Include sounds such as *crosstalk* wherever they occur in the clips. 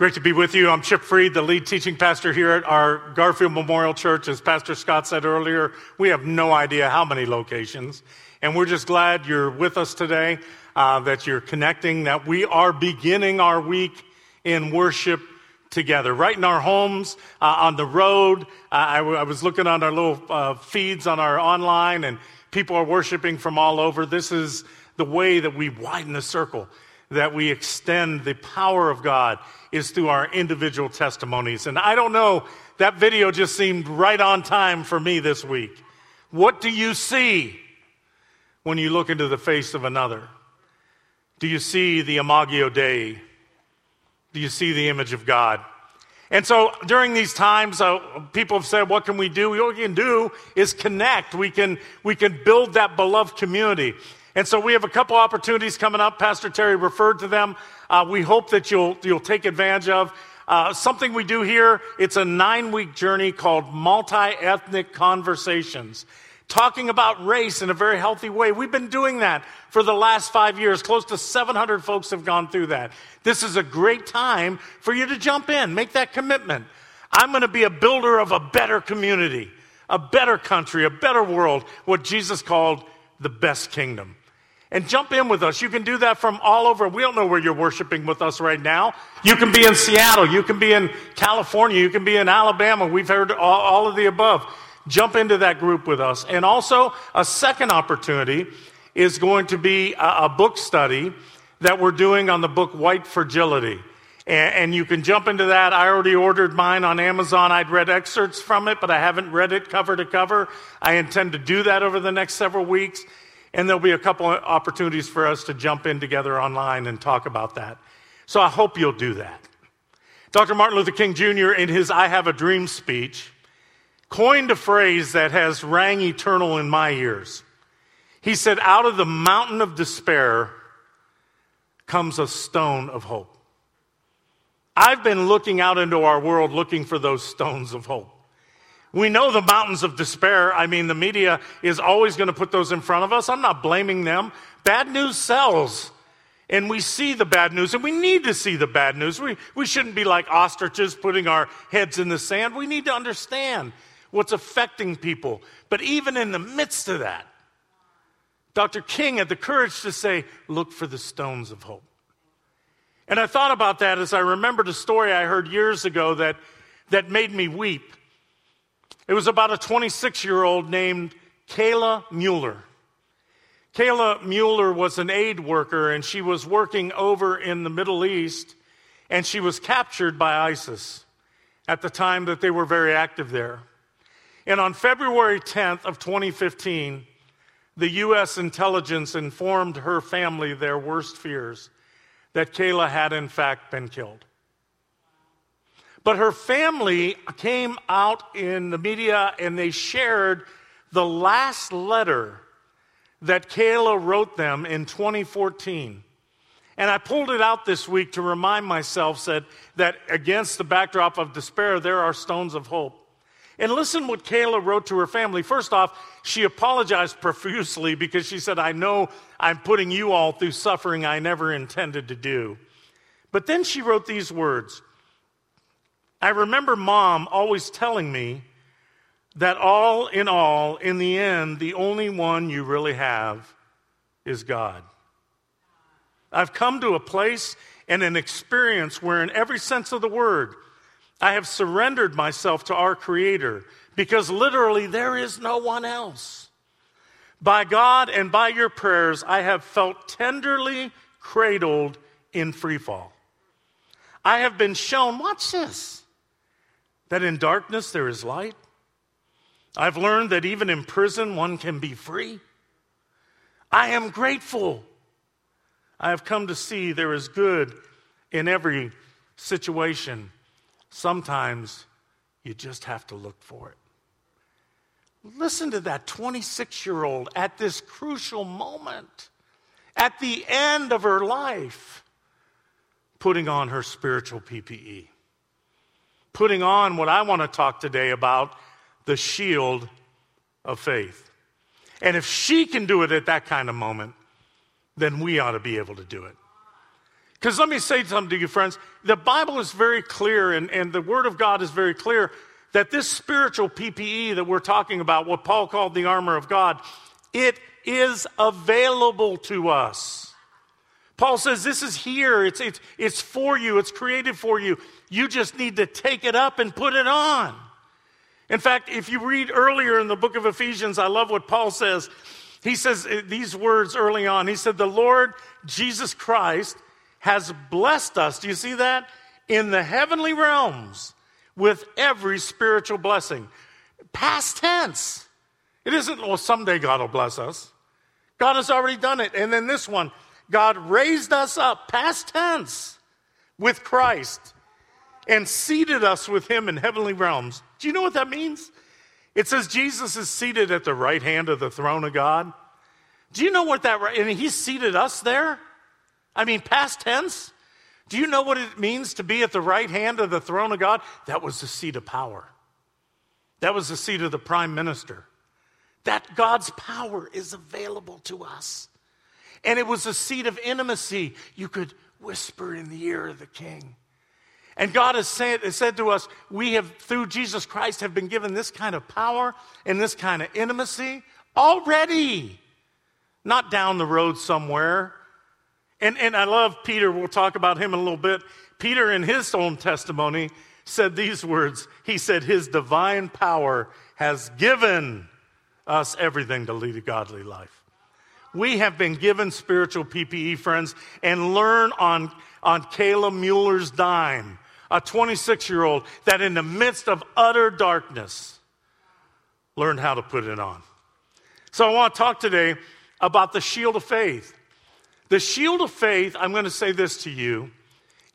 Great to be with you. I'm Chip Freed, the lead teaching pastor here at our Garfield Memorial Church. As Pastor Scott said earlier, we have no idea how many locations. And we're just glad you're with us today, uh, that you're connecting, that we are beginning our week in worship together, right in our homes, uh, on the road. Uh, I, w- I was looking on our little uh, feeds on our online, and people are worshiping from all over. This is the way that we widen the circle, that we extend the power of God is through our individual testimonies. And I don't know, that video just seemed right on time for me this week. What do you see when you look into the face of another? Do you see the Imago Dei? Do you see the image of God? And so during these times, uh, people have said, what can we do? What we can do is connect. We can, we can build that beloved community. And so we have a couple opportunities coming up. Pastor Terry referred to them uh, we hope that you'll, you'll take advantage of. Uh, something we do here, it's a nine week journey called Multi Ethnic Conversations, talking about race in a very healthy way. We've been doing that for the last five years. Close to 700 folks have gone through that. This is a great time for you to jump in, make that commitment. I'm going to be a builder of a better community, a better country, a better world, what Jesus called the best kingdom and jump in with us. You can do that from all over. We don't know where you're worshiping with us right now. You can be in Seattle. You can be in California. You can be in Alabama. We've heard all, all of the above. Jump into that group with us. And also, a second opportunity is going to be a, a book study that we're doing on the book White Fragility. And, and you can jump into that. I already ordered mine on Amazon. I'd read excerpts from it, but I haven't read it cover to cover. I intend to do that over the next several weeks. And there'll be a couple of opportunities for us to jump in together online and talk about that. So I hope you'll do that. Dr. Martin Luther King Jr., in his I Have a Dream speech, coined a phrase that has rang eternal in my ears. He said, Out of the mountain of despair comes a stone of hope. I've been looking out into our world looking for those stones of hope. We know the mountains of despair. I mean, the media is always going to put those in front of us. I'm not blaming them. Bad news sells. And we see the bad news, and we need to see the bad news. We, we shouldn't be like ostriches putting our heads in the sand. We need to understand what's affecting people. But even in the midst of that, Dr. King had the courage to say, Look for the stones of hope. And I thought about that as I remembered a story I heard years ago that, that made me weep. It was about a 26 year old named Kayla Mueller. Kayla Mueller was an aid worker and she was working over in the Middle East and she was captured by ISIS at the time that they were very active there. And on February 10th of 2015, the U.S. intelligence informed her family their worst fears that Kayla had in fact been killed. But her family came out in the media and they shared the last letter that Kayla wrote them in 2014. And I pulled it out this week to remind myself that, that against the backdrop of despair, there are stones of hope. And listen what Kayla wrote to her family. First off, she apologized *laughs* profusely because she said, I know I'm putting you all through suffering I never intended to do. But then she wrote these words I remember mom always telling me that all in all, in the end, the only one you really have is God. I've come to a place and an experience where, in every sense of the word, I have surrendered myself to our Creator because literally there is no one else. By God and by your prayers, I have felt tenderly cradled in free fall. I have been shown, watch this, that in darkness there is light. I've learned that even in prison one can be free. I am grateful. I have come to see there is good in every situation. Sometimes you just have to look for it. Listen to that 26 year old at this crucial moment, at the end of her life, putting on her spiritual PPE, putting on what I want to talk today about the shield of faith. And if she can do it at that kind of moment, then we ought to be able to do it. Because let me say something to you, friends. The Bible is very clear, and, and the Word of God is very clear that this spiritual PPE that we're talking about, what Paul called the armor of God, it is available to us. Paul says this is here, it's, it's, it's for you, it's created for you. You just need to take it up and put it on. In fact, if you read earlier in the book of Ephesians, I love what Paul says. He says uh, these words early on. He said, The Lord Jesus Christ has blessed us. Do you see that? In the heavenly realms with every spiritual blessing. Past tense. It isn't, well, someday God will bless us. God has already done it. And then this one, God raised us up, past tense, with Christ and seated us with him in heavenly realms. Do you know what that means? It says Jesus is seated at the right hand of the throne of God. Do you know what that, and he seated us there? I mean, past tense. Do you know what it means to be at the right hand of the throne of God? That was the seat of power. That was the seat of the prime minister. That God's power is available to us. And it was a seat of intimacy. You could whisper in the ear of the king. And God has said, has said to us, we have, through Jesus Christ, have been given this kind of power and this kind of intimacy already. Not down the road somewhere, and, and I love Peter. We'll talk about him in a little bit. Peter, in his own testimony, said these words He said, His divine power has given us everything to lead a godly life. We have been given spiritual PPE, friends, and learn on, on Kayla Mueller's dime, a 26 year old that in the midst of utter darkness learned how to put it on. So I want to talk today about the shield of faith. The shield of faith, I'm going to say this to you,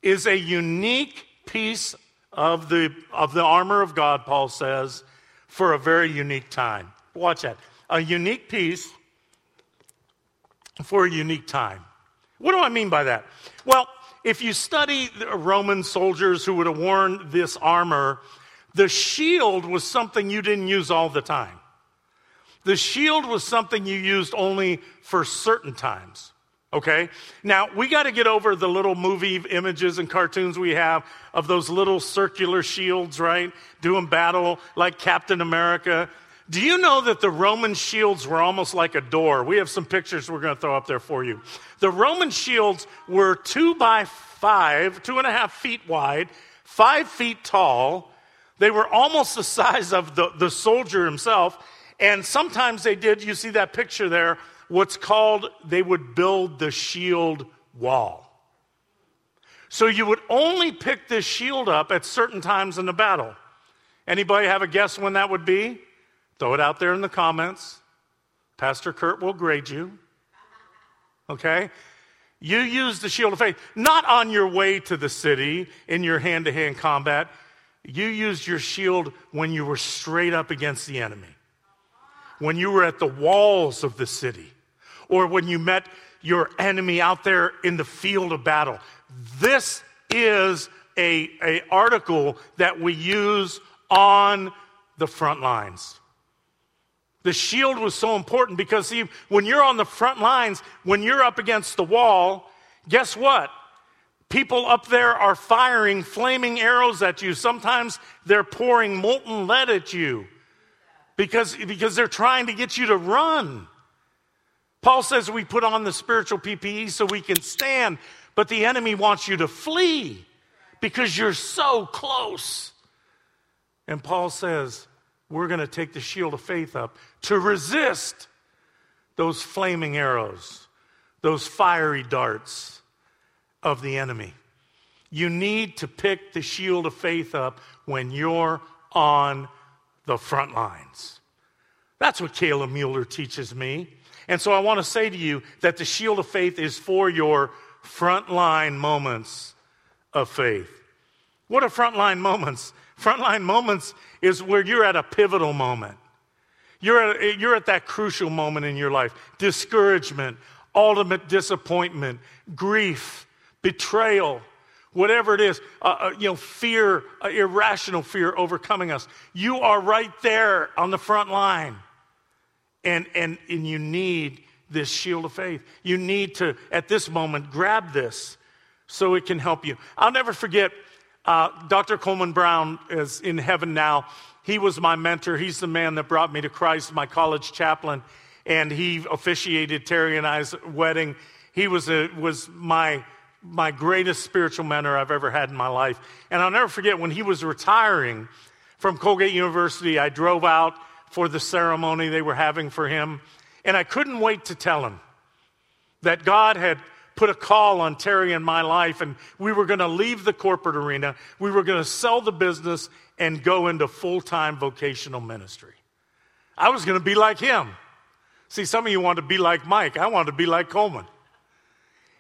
is a unique piece of the, of the armor of God, Paul says, for a very unique time. Watch that. A unique piece for a unique time. What do I mean by that? Well, if you study Roman soldiers who would have worn this armor, the shield was something you didn't use all the time. The shield was something you used only for certain times. Okay? Now, we got to get over the little movie images and cartoons we have of those little circular shields, right? Doing battle like Captain America. Do you know that the Roman shields were almost like a door? We have some pictures we're going to throw up there for you. The Roman shields were two by five, two and a half feet wide, five feet tall. They were almost the size of the, the soldier himself. And sometimes they did, you see that picture there, what's called, they would build the shield wall. So you would only pick this shield up at certain times in the battle. Anybody have a guess when that would be? Throw it out there in the comments. Pastor Kurt will grade you. Okay? You use the shield of faith not on your way to the city in your hand to hand combat. You used your shield when you were straight up against the enemy, when you were at the walls of the city or when you met your enemy out there in the field of battle. This is a, a article that we use on the front lines. The shield was so important because, see, when you're on the front lines, when you're up against the wall, guess what? People up there are firing flaming arrows at you. Sometimes they're pouring molten lead at you because, because they're trying to get you to run. Paul says we put on the spiritual PPE so we can stand, but the enemy wants you to flee because you're so close. And Paul says we're going to take the shield of faith up to resist those flaming arrows, those fiery darts of the enemy. You need to pick the shield of faith up when you're on the front lines. That's what Kayla Mueller teaches me. And so I want to say to you that the shield of faith is for your frontline moments of faith. What are frontline moments? Frontline moments is where you're at a pivotal moment. You're at, you're at that crucial moment in your life discouragement, ultimate disappointment, grief, betrayal, whatever it is, uh, uh, you know, fear, uh, irrational fear overcoming us. You are right there on the front line. And, and, and you need this shield of faith. You need to, at this moment, grab this so it can help you. I'll never forget uh, Dr. Coleman Brown is in heaven now. He was my mentor. He's the man that brought me to Christ, my college chaplain, and he officiated Terry and I's wedding. He was, a, was my, my greatest spiritual mentor I've ever had in my life. And I'll never forget when he was retiring from Colgate University, I drove out for the ceremony they were having for him, and I couldn't wait to tell him that God had put a call on Terry and my life, and we were going to leave the corporate arena. We were going to sell the business and go into full time vocational ministry. I was going to be like him. See, some of you want to be like Mike. I wanted to be like Coleman.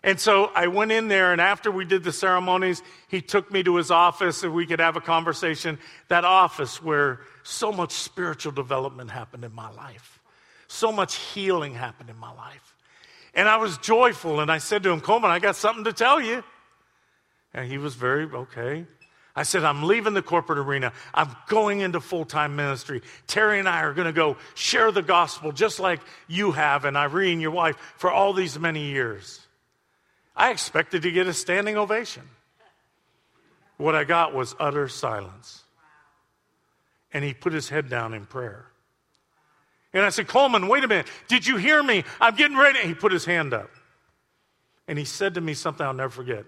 And so I went in there, and after we did the ceremonies, he took me to his office and we could have a conversation. That office where so much spiritual development happened in my life, so much healing happened in my life. And I was joyful, and I said to him, Coleman, I got something to tell you. And he was very okay. I said, I'm leaving the corporate arena. I'm going into full time ministry. Terry and I are going to go share the gospel just like you have, and Irene, your wife, for all these many years. I expected to get a standing ovation. What I got was utter silence. And he put his head down in prayer. And I said, Coleman, wait a minute. Did you hear me? I'm getting ready. He put his hand up. And he said to me something I'll never forget.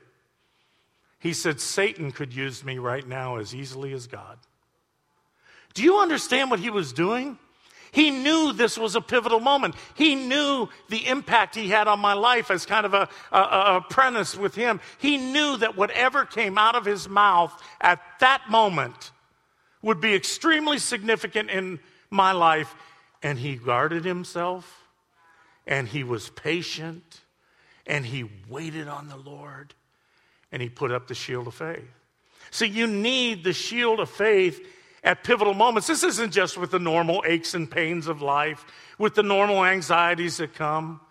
He said, Satan could use me right now as easily as God. Do you understand what he was doing? He knew this was a pivotal moment. He knew the impact he had on my life as kind of a, a, a, apprentice with him. He knew that whatever came out of his mouth at that moment would be extremely significant in my life and he guarded himself and he was patient and he waited on the Lord and he put up the shield of faith. So you need the shield of faith at pivotal moments. This isn't just with the normal aches and pains of life, with the normal anxieties that come.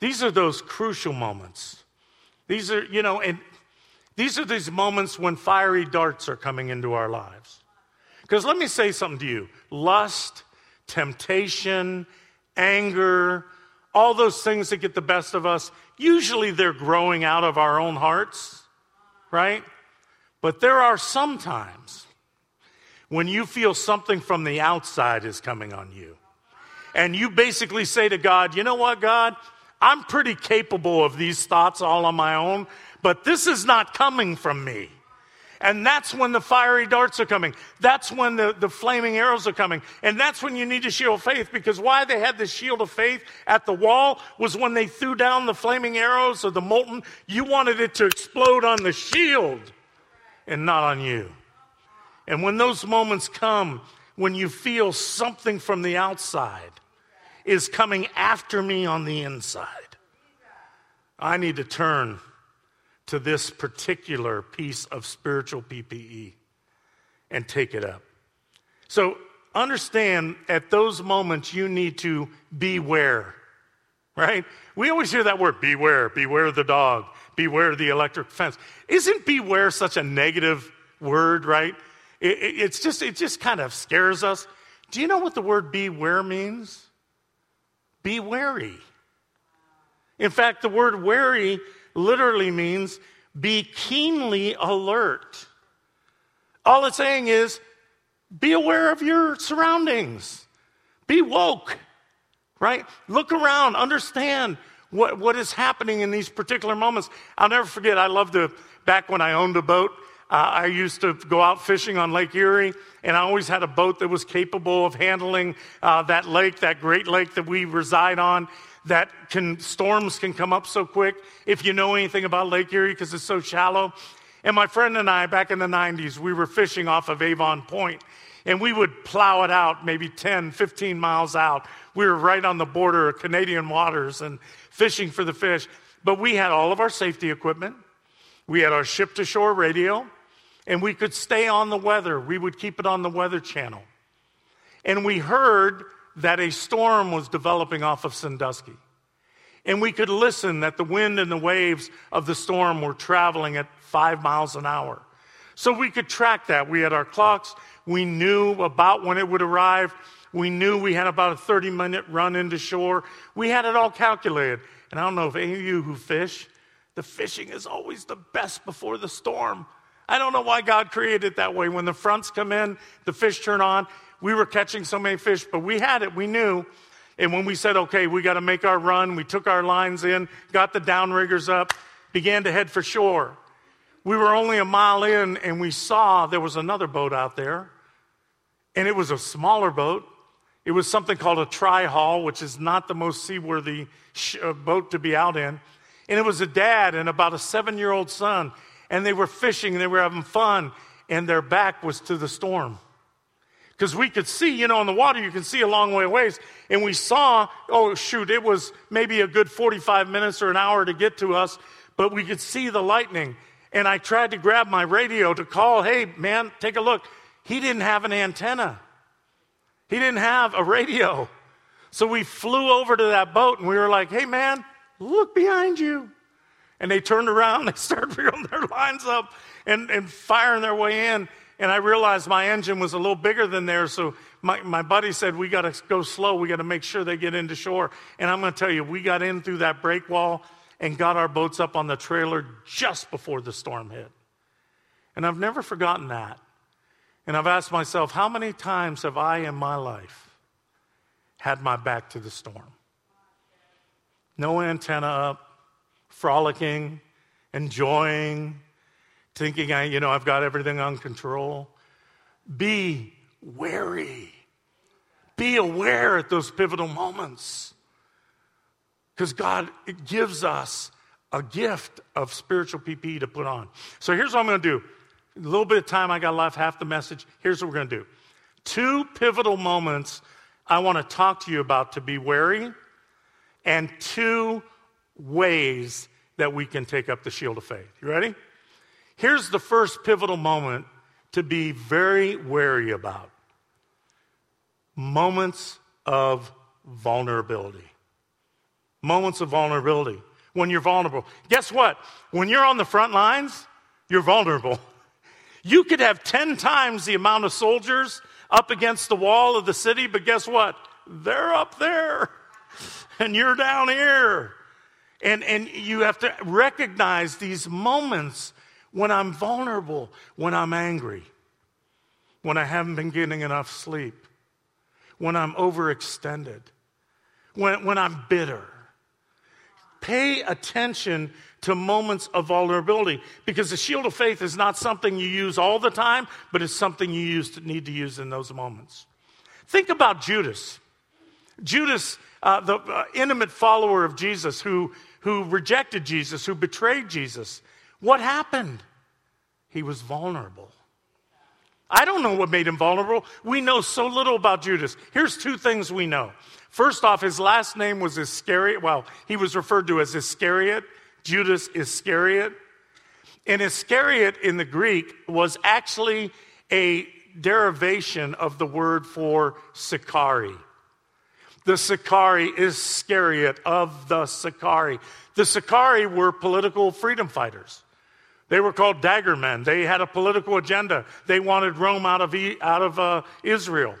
These are those crucial moments. These are, you know, and these are these moments when fiery darts are coming into our lives. Because let me say something to you lust temptation, anger, all those things that get the best of us, usually they're growing out of our own hearts, right? But there are some times when you feel something from the outside is coming on you. And you basically say to God, you know what, God? I'm pretty capable of these thoughts all on my own, but this is not coming from me. And that's when the fiery darts are coming. That's when the, the flaming arrows are coming. And that's when you need a shield of faith because why they had the shield of faith at the wall was when they threw down the flaming arrows or the molten, you wanted it to explode on the shield and not on you. And when those moments come, when you feel something from the outside is coming after me on the inside, I need to turn to this particular piece of spiritual PPE and take it up. So understand at those moments you need to beware, right? We always hear that word beware, beware the dog, beware the electric fence. Isn't beware such a negative word, right? It, it, it's just, it just kind of scares us. Do you know what the word beware means? Be wary. In fact, the word wary literally means be keenly alert. All it's saying is be aware of your surroundings, be woke, right? Look around, understand what, what is happening in these particular moments. I'll never forget, I loved to, back when I owned a boat, uh, I used to go out fishing on Lake Erie, and I always had a boat that was capable of handling uh, that lake, that great lake that we reside on. That can storms can come up so quick if you know anything about Lake Erie because it's so shallow. And my friend and I, back in the 90s, we were fishing off of Avon Point, and we would plow it out maybe 10, 15 miles out. We were right on the border of Canadian waters and fishing for the fish. But we had all of our safety equipment. We had our ship to shore radio, and we could stay on the weather. We would keep it on the weather channel. And we heard that a storm was developing off of Sandusky. And we could listen that the wind and the waves of the storm were traveling at five miles an hour. So we could track that. We had our clocks. We knew about when it would arrive. We knew we had about a 30 minute run into shore. We had it all calculated. And I don't know if any of you who fish, the fishing is always the best before the storm. I don't know why God created it that way. When the fronts come in, the fish turn on. We were catching so many fish, but we had it. We knew. And when we said, okay, we got to make our run, we took our lines in, got the downriggers up, began to head for shore. We were only a mile in, and we saw there was another boat out there. And it was a smaller boat. It was something called a tri hull, which is not the most seaworthy sh- uh, boat to be out in. And it was a dad and about a seven year old son. And they were fishing and they were having fun. And their back was to the storm. Because we could see, you know, in the water, you can see a long way away. And we saw, oh, shoot, it was maybe a good 45 minutes or an hour to get to us, but we could see the lightning. And I tried to grab my radio to call, hey, man, take a look. He didn't have an antenna, he didn't have a radio. So we flew over to that boat and we were like, hey, man, look behind you. And they turned around, *laughs* they started reeling their lines up and, and firing their way in. And I realized my engine was a little bigger than theirs. So my, my buddy said, We got to go slow. We got to make sure they get into shore. And I'm going to tell you, we got in through that break wall and got our boats up on the trailer just before the storm hit. And I've never forgotten that. And I've asked myself, how many times have I in my life had my back to the storm? No antenna up, frolicking, enjoying, thinking I, you know, I've got everything on control. Be wary. Be aware at those pivotal moments. Because God gives us a gift of spiritual PPE to put on. So here's what I'm going to do. A little bit of time I got left, half the message. Here's what we're going to do. Two pivotal moments I want to talk to you about to be wary, and two ways that we can take up the shield of faith. You ready? Here's the first pivotal moment to be very wary about moments of vulnerability. Moments of vulnerability. When you're vulnerable. Guess what? When you're on the front lines, you're vulnerable. *laughs* You could have 10 times the amount of soldiers up against the wall of the city, but guess what? They're up there *laughs* and you're down here. And, and you have to recognize these moments when I'm vulnerable, when I'm angry, when I haven't been getting enough sleep, when I'm overextended, when, when I'm bitter. Pay attention to moments of vulnerability because the shield of faith is not something you use all the time, but it's something you use to, need to use in those moments. Think about Judas. Judas, uh, the uh, intimate follower of Jesus who, who rejected Jesus, who betrayed Jesus. What happened? He was vulnerable. I don't know what made him vulnerable. We know so little about Judas. Here's two things we know. First off, his last name was Iscariot. Well, he was referred to as Iscariot, Judas Iscariot. And Iscariot in the Greek was actually a derivation of the word for Sicarii. The Sicarii is Iscariot of the Sicarii. The Sicarii were political freedom fighters. They were called dagger men. They had a political agenda. They wanted Rome out of, out of uh, Israel.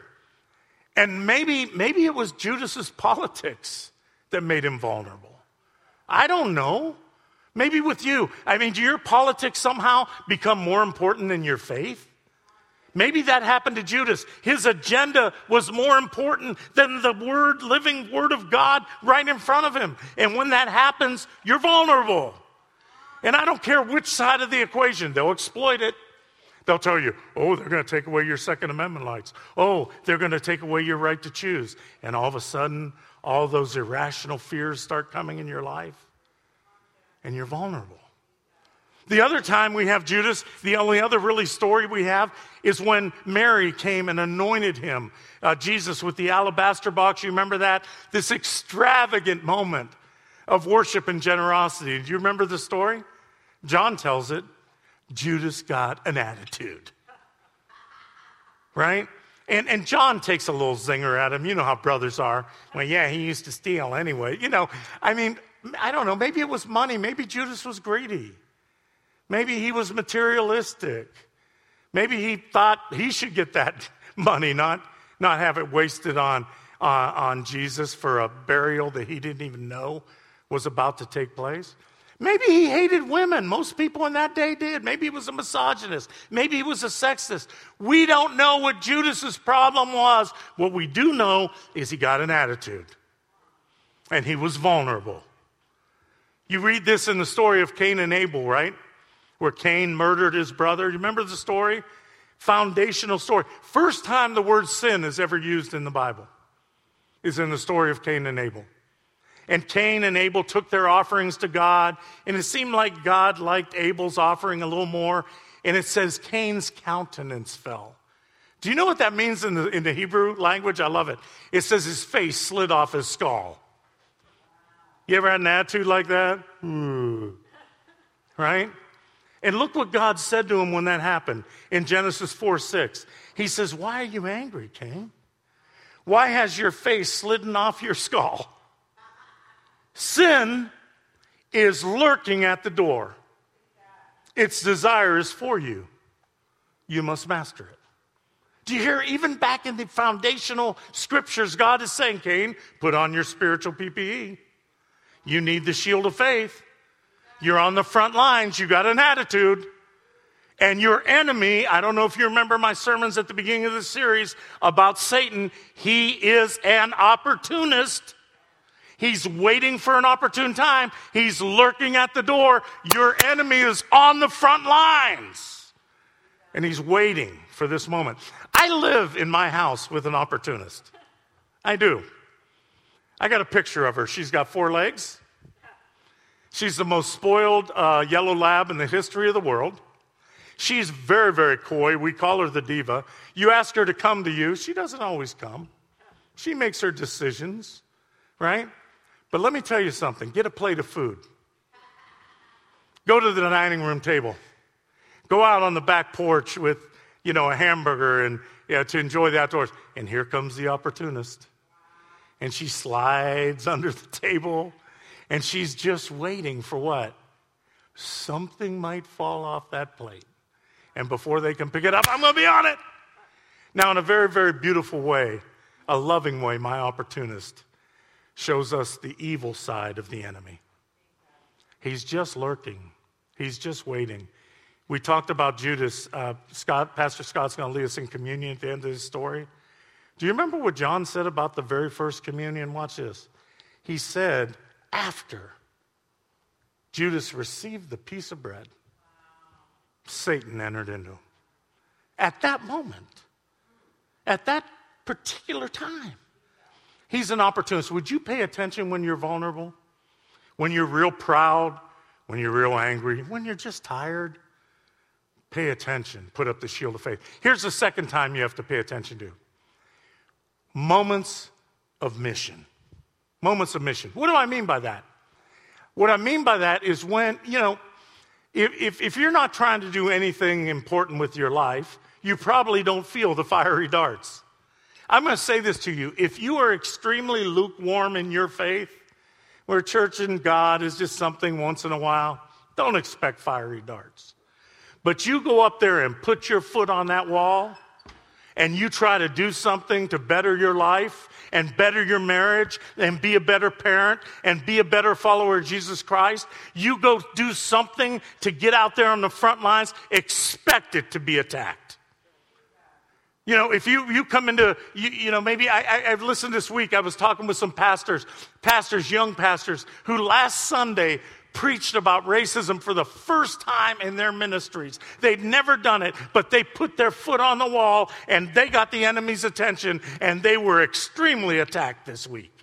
And maybe, maybe it was Judas's politics that made him vulnerable. I don't know. Maybe with you. I mean, do your politics somehow become more important than your faith? Maybe that happened to Judas. His agenda was more important than the word, living word of God right in front of him. And when that happens, you're vulnerable. And I don't care which side of the equation, they'll exploit it. They'll tell you, oh, they're going to take away your Second Amendment rights. Oh, they're going to take away your right to choose. And all of a sudden, all those irrational fears start coming in your life, and you're vulnerable. The other time we have Judas, the only other really story we have is when Mary came and anointed him, uh, Jesus, with the alabaster box. You remember that? This extravagant moment of worship and generosity. Do you remember the story? John tells it. Judas got an attitude. Right? And, and John takes a little zinger at him. You know how brothers are. Well, yeah, he used to steal anyway. You know, I mean, I don't know. Maybe it was money. Maybe Judas was greedy. Maybe he was materialistic. Maybe he thought he should get that *laughs* money, not, not have it wasted on, uh, on Jesus for a burial that he didn't even know was about to take place. Maybe he hated women. Most people in that day did. Maybe he was a misogynist. Maybe he was a sexist. We don't know what Judas's problem was. What we do know is he got an attitude and he was vulnerable. You read this in the story of Cain and Abel, right? where Cain murdered his brother. You remember the story? Foundational story. First time the word sin is ever used in the Bible is in the story of Cain and Abel. And Cain and Abel took their offerings to God, and it seemed like God liked Abel's offering a little more. And it says Cain's countenance fell. Do you know what that means in the, in the Hebrew language? I love it. It says his face slid off his skull. You ever had an attitude like that? Ooh. Right? And look what God said to him when that happened in Genesis 4 6. He says, Why are you angry, Cain? Why has your face slidden off your skull? Sin is lurking at the door. Its desire is for you. You must master it. Do you hear? Even back in the foundational scriptures, God is saying, Cain, put on your spiritual PPE. You need the shield of faith. You're on the front lines. You got an attitude. And your enemy, I don't know if you remember my sermons at the beginning of the series about Satan, he is an opportunist. He's waiting for an opportune time. He's lurking at the door. Your enemy is on the front lines. And he's waiting for this moment. I live in my house with an opportunist. I do. I got a picture of her. She's got four legs. She's the most spoiled uh, yellow lab in the history of the world. She's very, very coy. We call her the diva. You ask her to come to you, she doesn't always come. She makes her decisions, right? But let me tell you something get a plate of food, go to the dining room table, go out on the back porch with, you know, a hamburger and yeah, to enjoy the outdoors. And here comes the opportunist. And she slides *laughs* under the table and she's just waiting for what? Something might fall off that plate. And before they can pick it up, I'm going to be on it. Now, in a very, very beautiful way, a loving way, my opportunist shows us the evil side of the enemy. He's just lurking, he's just waiting. We talked about Judas. Uh, Scott, Pastor Scott's going to lead us in communion at the end of his story. Do you remember what John said about the very first communion? Watch this. He said, after Judas received the piece of bread, Satan entered into him. At that moment, at that particular time, he's an opportunist. Would you pay attention when you're vulnerable? When you're real proud? When you're real angry? When you're just tired? Pay attention. Put up the shield of faith. Here's the second time you have to pay attention to moments of mission. Moments of mission. What do I mean by that? What I mean by that is when, you know, if, if, if you're not trying to do anything important with your life, you probably don't feel the fiery darts. I'm going to say this to you. If you are extremely lukewarm in your faith, where church and God is just something once in a while, don't expect fiery darts. But you go up there and put your foot on that wall and you try to do something to better your life and better your marriage and be a better parent and be a better follower of Jesus Christ, you go do something to get out there on the front lines, expect it to be attacked. You know, if you, you come into, you, you know, maybe I, I, I've listened this week, I was talking with some pastors, pastors, young pastors, who last Sunday preached about racism for the first time in their ministries. They'd never done it, but they put their foot on the wall and they got the enemy's attention and they were extremely attacked this week.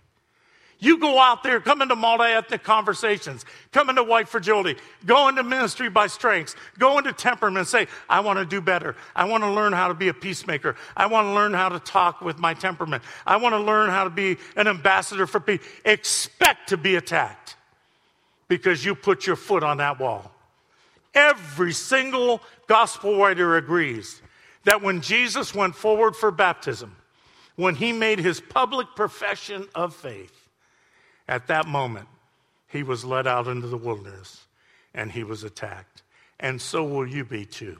You go out there, come into multi ethnic conversations, come into white fragility, go into ministry by strengths, go into temperament, say, I want to do better. I want to learn how to be a peacemaker. I want to learn how to talk with my temperament. I want to learn how to be an ambassador for peace. Expect to be attacked because you put your foot on that wall. Every single gospel writer agrees that when Jesus went forward for baptism, when he made his public profession of faith, at that moment, he was led out into the wilderness and he was attacked. And so will you be too.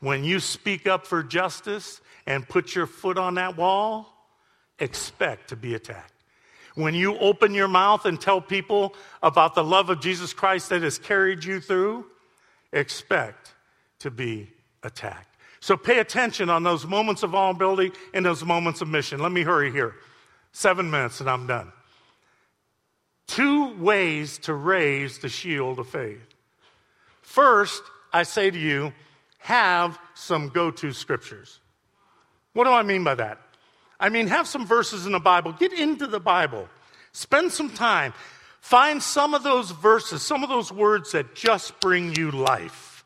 When you speak up for justice and put your foot on that wall, expect to be attacked. When you open your mouth and tell people about the love of Jesus Christ that has carried you through, expect to be attacked. So pay attention on those moments of vulnerability and those moments of mission. Let me hurry here. Seven minutes and I'm done two ways to raise the shield of faith. First, I say to you, have some go to scriptures. What do I mean by that? I mean, have some verses in the Bible. Get into the Bible. Spend some time. Find some of those verses, some of those words that just bring you life.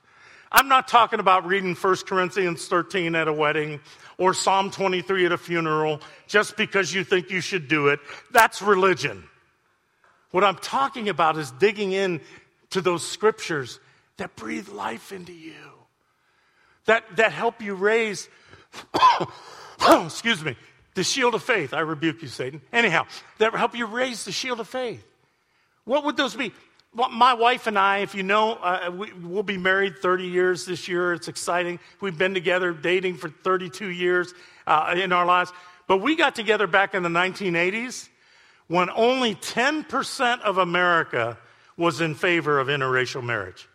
I'm not talking about reading 1 Corinthians 13 at a wedding or Psalm 23 at a funeral just because you think you should do it. That's religion. What I'm talking about is digging in to those scriptures that breathe life into you, that, that help you raise, *coughs* excuse me, the shield of faith. I rebuke you, Satan. Anyhow, that help you raise the shield of faith. What would those be? My wife and I, if you know, uh, we, will be married 30 years this year. It's exciting. We've been together dating for 32 years uh, in our lives. But we got together back in the 1980s when only 10% of America was in favor of interracial marriage.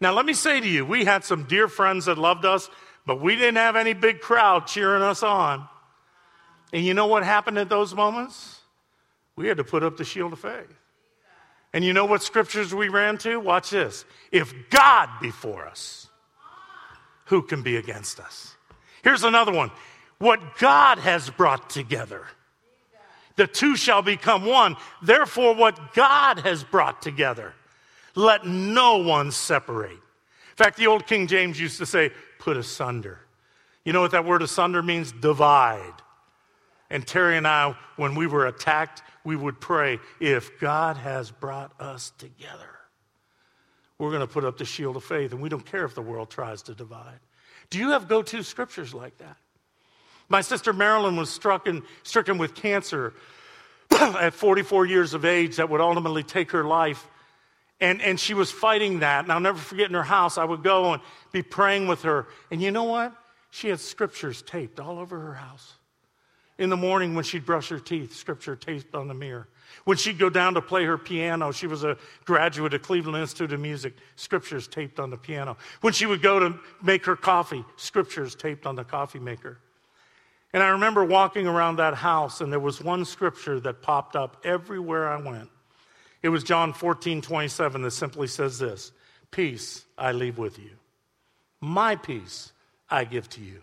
Now, let me say to you, we had some dear friends that loved us, but we didn't have any big crowd cheering us on. And you know what happened at those moments? We had to put up the shield of faith. And you know what scriptures we ran to? Watch this. If God be for us, who can be against us? Here's another one. What God has brought together the two shall become one. Therefore, what God has brought together, let no one separate. In fact, the old King James used to say, put asunder. You know what that word asunder means? Divide. And Terry and I, when we were attacked, we would pray, if God has brought us together, we're going to put up the shield of faith, and we don't care if the world tries to divide. Do you have go to scriptures like that? My sister Marilyn was stricken, stricken with cancer *clears throat* at 44 years of age that would ultimately take her life. And, and she was fighting that. And I'll never forget in her house, I would go and be praying with her. And you know what? She had scriptures taped all over her house. In the morning, when she'd brush her teeth, scripture taped on the mirror. When she'd go down to play her piano, she was a graduate of Cleveland Institute of Music, scriptures taped on the piano. When she would go to make her coffee, scriptures taped on the coffee maker. And I remember walking around that house, and there was one scripture that popped up everywhere I went. It was John 14, 27 that simply says this Peace I leave with you. My peace I give to you.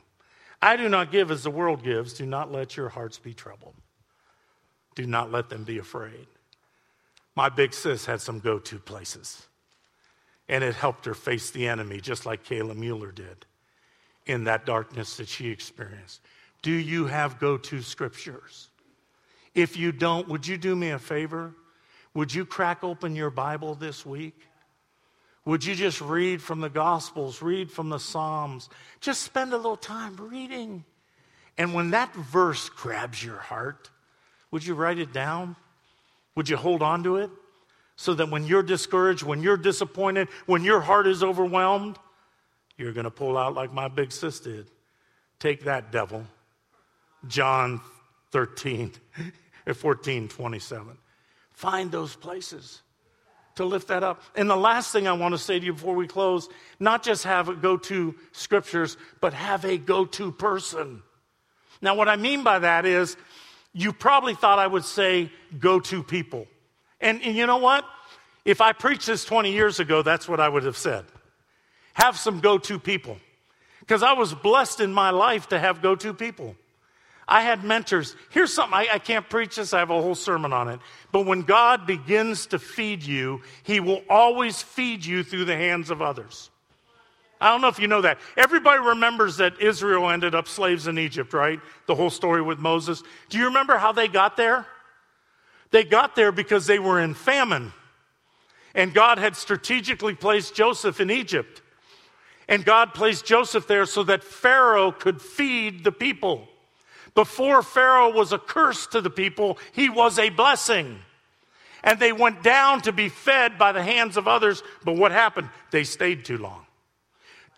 I do not give as the world gives. Do not let your hearts be troubled. Do not let them be afraid. My big sis had some go to places, and it helped her face the enemy, just like Kayla Mueller did in that darkness that she experienced. Do you have go to scriptures? If you don't, would you do me a favor? Would you crack open your Bible this week? Would you just read from the Gospels, read from the Psalms? Just spend a little time reading. And when that verse grabs your heart, would you write it down? Would you hold on to it? So that when you're discouraged, when you're disappointed, when your heart is overwhelmed, you're going to pull out like my big sis did. Take that, devil. John 13, *laughs* 14, 27. Find those places to lift that up. And the last thing I want to say to you before we close not just have a go to scriptures, but have a go to person. Now, what I mean by that is you probably thought I would say go to people. And, and you know what? If I preached this 20 years ago, that's what I would have said. Have some go to people. Because I was blessed in my life to have go to people. I had mentors. Here's something, I, I, can't preach this, I have a whole sermon on it. But when God begins to feed you, He will always feed you through the hands of others. I don't know if you know that. Everybody remembers that Israel ended up slaves in Egypt, right? The whole story with Moses. Do you remember how they got there? They got there because they were in famine. And God had strategically placed Joseph in Egypt. And God placed Joseph there so that Pharaoh could feed the people. Before Pharaoh was a curse to the people, he was a blessing. And they went down to be fed by the hands of others. But what happened? They stayed too long.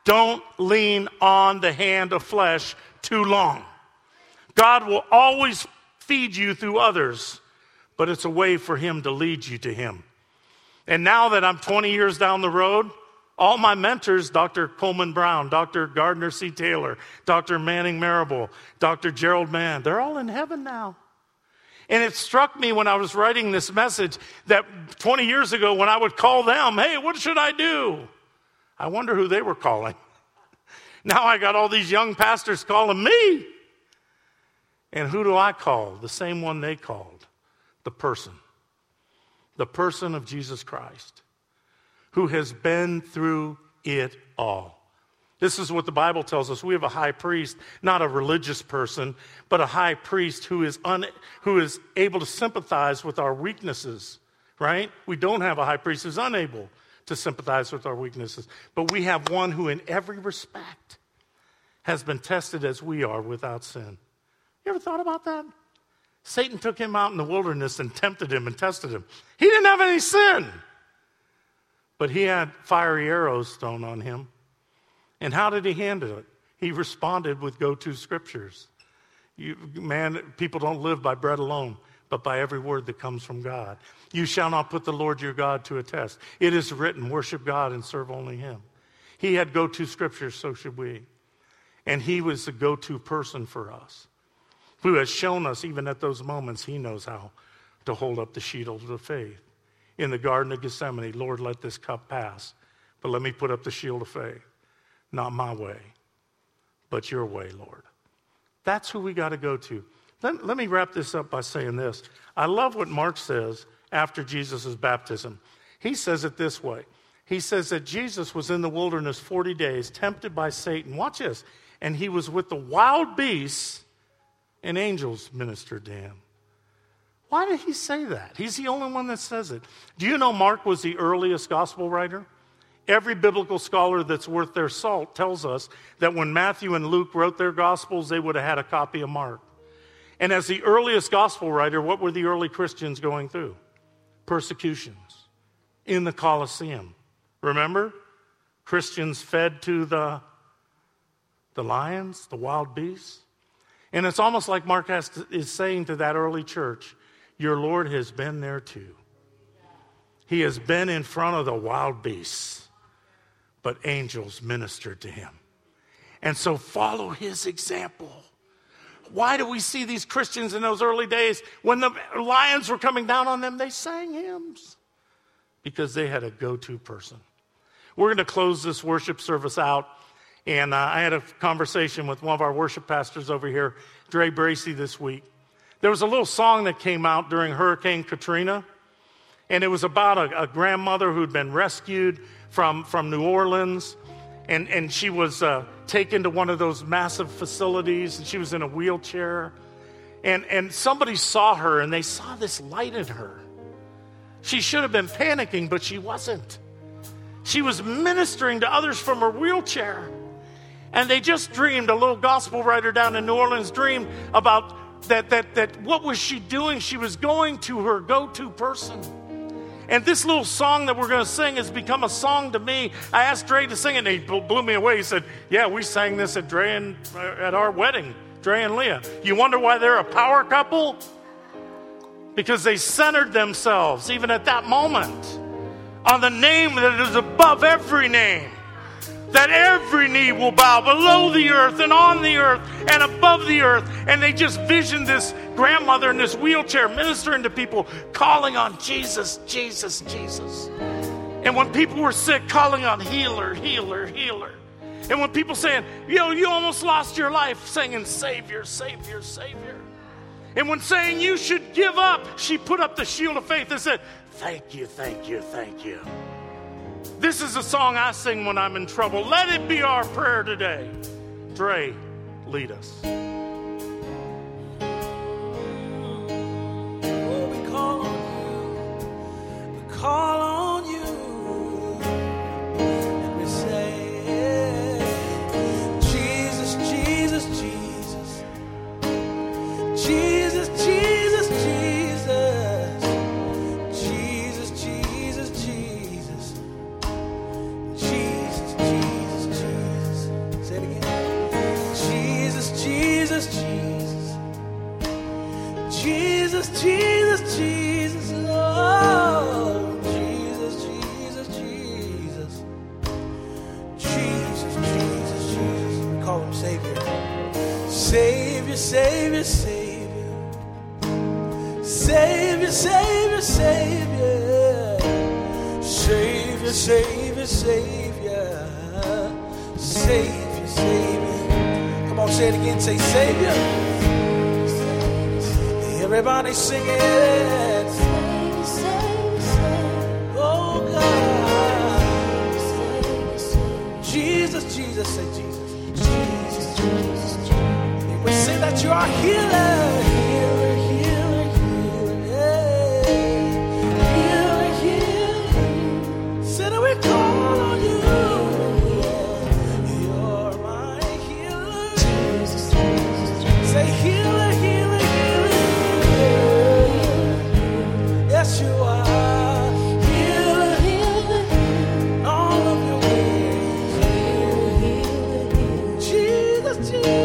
Don't lean on the hand of flesh too long. God will always feed you through others, but it's a way for Him to lead you to Him. And now that I'm 20 years down the road, all my mentors, Dr. Coleman Brown, Dr. Gardner C. Taylor, Dr. Manning Marable, Dr. Gerald Mann, they're all in heaven now. And it struck me when I was writing this message that 20 years ago, when I would call them, hey, what should I do? I wonder who they were calling. *laughs* Now I got all these young pastors calling me. And who do I call? The same one they called the person. The person of Jesus Christ who has been through it all. This is what the Bible tells us. We have a high priest, not a religious person, but a high priest who is, un, who is able to sympathize with our weaknesses, right? We don't have a high priest who's unable to sympathize with our weaknesses, but we have one who, in every respect, has been tested as we are without sin. You ever thought about that? Satan took him out in the wilderness and tempted him and tested him. He didn't have any sin. But he had fiery arrows thrown on him. And how did he handle it? He responded with go to scriptures. You, man, people don't live by bread alone, but by every word that comes from God. You shall not put the Lord your God to a test. It is written, worship God and serve only him. He had go to scriptures, so should we. And he was the go to person for us, who has shown us, even at those moments, he knows how to hold up the shield of the faith in the Garden of Gethsemane, Lord, let this cup pass, but let me put up the shield of faith. Not my way, but your way, Lord. That's who we got to go to. Let, let me wrap this up by saying this. I love what Mark says after Jesus' baptism. He says it this way He says that Jesus was in the wilderness 40 days, tempted by Satan. Watch this. And he was with the wild beasts, and angels ministered to him. Why did he say that? He's the only one that says it. Do you know Mark was the earliest gospel writer? Every biblical scholar that's worth their salt tells us that when Matthew and Luke wrote their gospels, they would have had a copy of Mark. And as the earliest gospel writer, what were the early Christians going through? Persecutions in the Colosseum. Remember? Christians fed to the, the lions, the wild beasts. And it's almost like Mark to, is saying to that early church your Lord has been there too. He has been in front of the wild beasts, but angels ministered to him. And so follow his example. Why do we see these Christians in those early days when the lions were coming down on them? They sang hymns because they had a go to person. We're going to close this worship service out. And uh, I had a conversation with one of our worship pastors over here, Dre Bracy, this week. There was a little song that came out during Hurricane Katrina, and it was about a, a grandmother who'd been rescued from, from New Orleans, and, and she was uh, taken to one of those massive facilities, and she was in a wheelchair. And, and somebody saw her, and they saw this light in her. She should have been panicking, but she wasn't. She was ministering to others from her wheelchair. And they just dreamed, a little gospel writer down in New Orleans dreamed about that, that, that what was she doing? She was going to her go to person. And this little song that we're going to sing has become a song to me. I asked Dre to sing it, and he blew me away. He said, Yeah, we sang this at Dre and, uh, at our wedding, Dre and Leah. You wonder why they're a power couple? Because they centered themselves, even at that moment, on the name that is above every name. That every knee will bow below the earth and on the earth and above the earth. And they just vision this grandmother in this wheelchair ministering to people, calling on Jesus, Jesus, Jesus. And when people were sick, calling on healer, healer, healer. And when people saying, you know, you almost lost your life, singing Savior, Savior, Savior. And when saying you should give up, she put up the shield of faith and said, Thank you, thank you, thank you. This is a song I sing when I'm in trouble. Let it be our prayer today. Dre, lead us. Oh, Jesus, Jesus, Jesus, oh, Jesus, Jesus, Jesus, Jesus, Jesus, Jesus. We call him Savior. Savior, Savior, Savior. Savior, Savior, Savior. Savior, Savior, Savior. Savior, Savior. Come on, say it again. Say Savior. Everybody sing it. Oh God. Jesus, Jesus, say Jesus. Jesus, Jesus. We sing that you are healer. to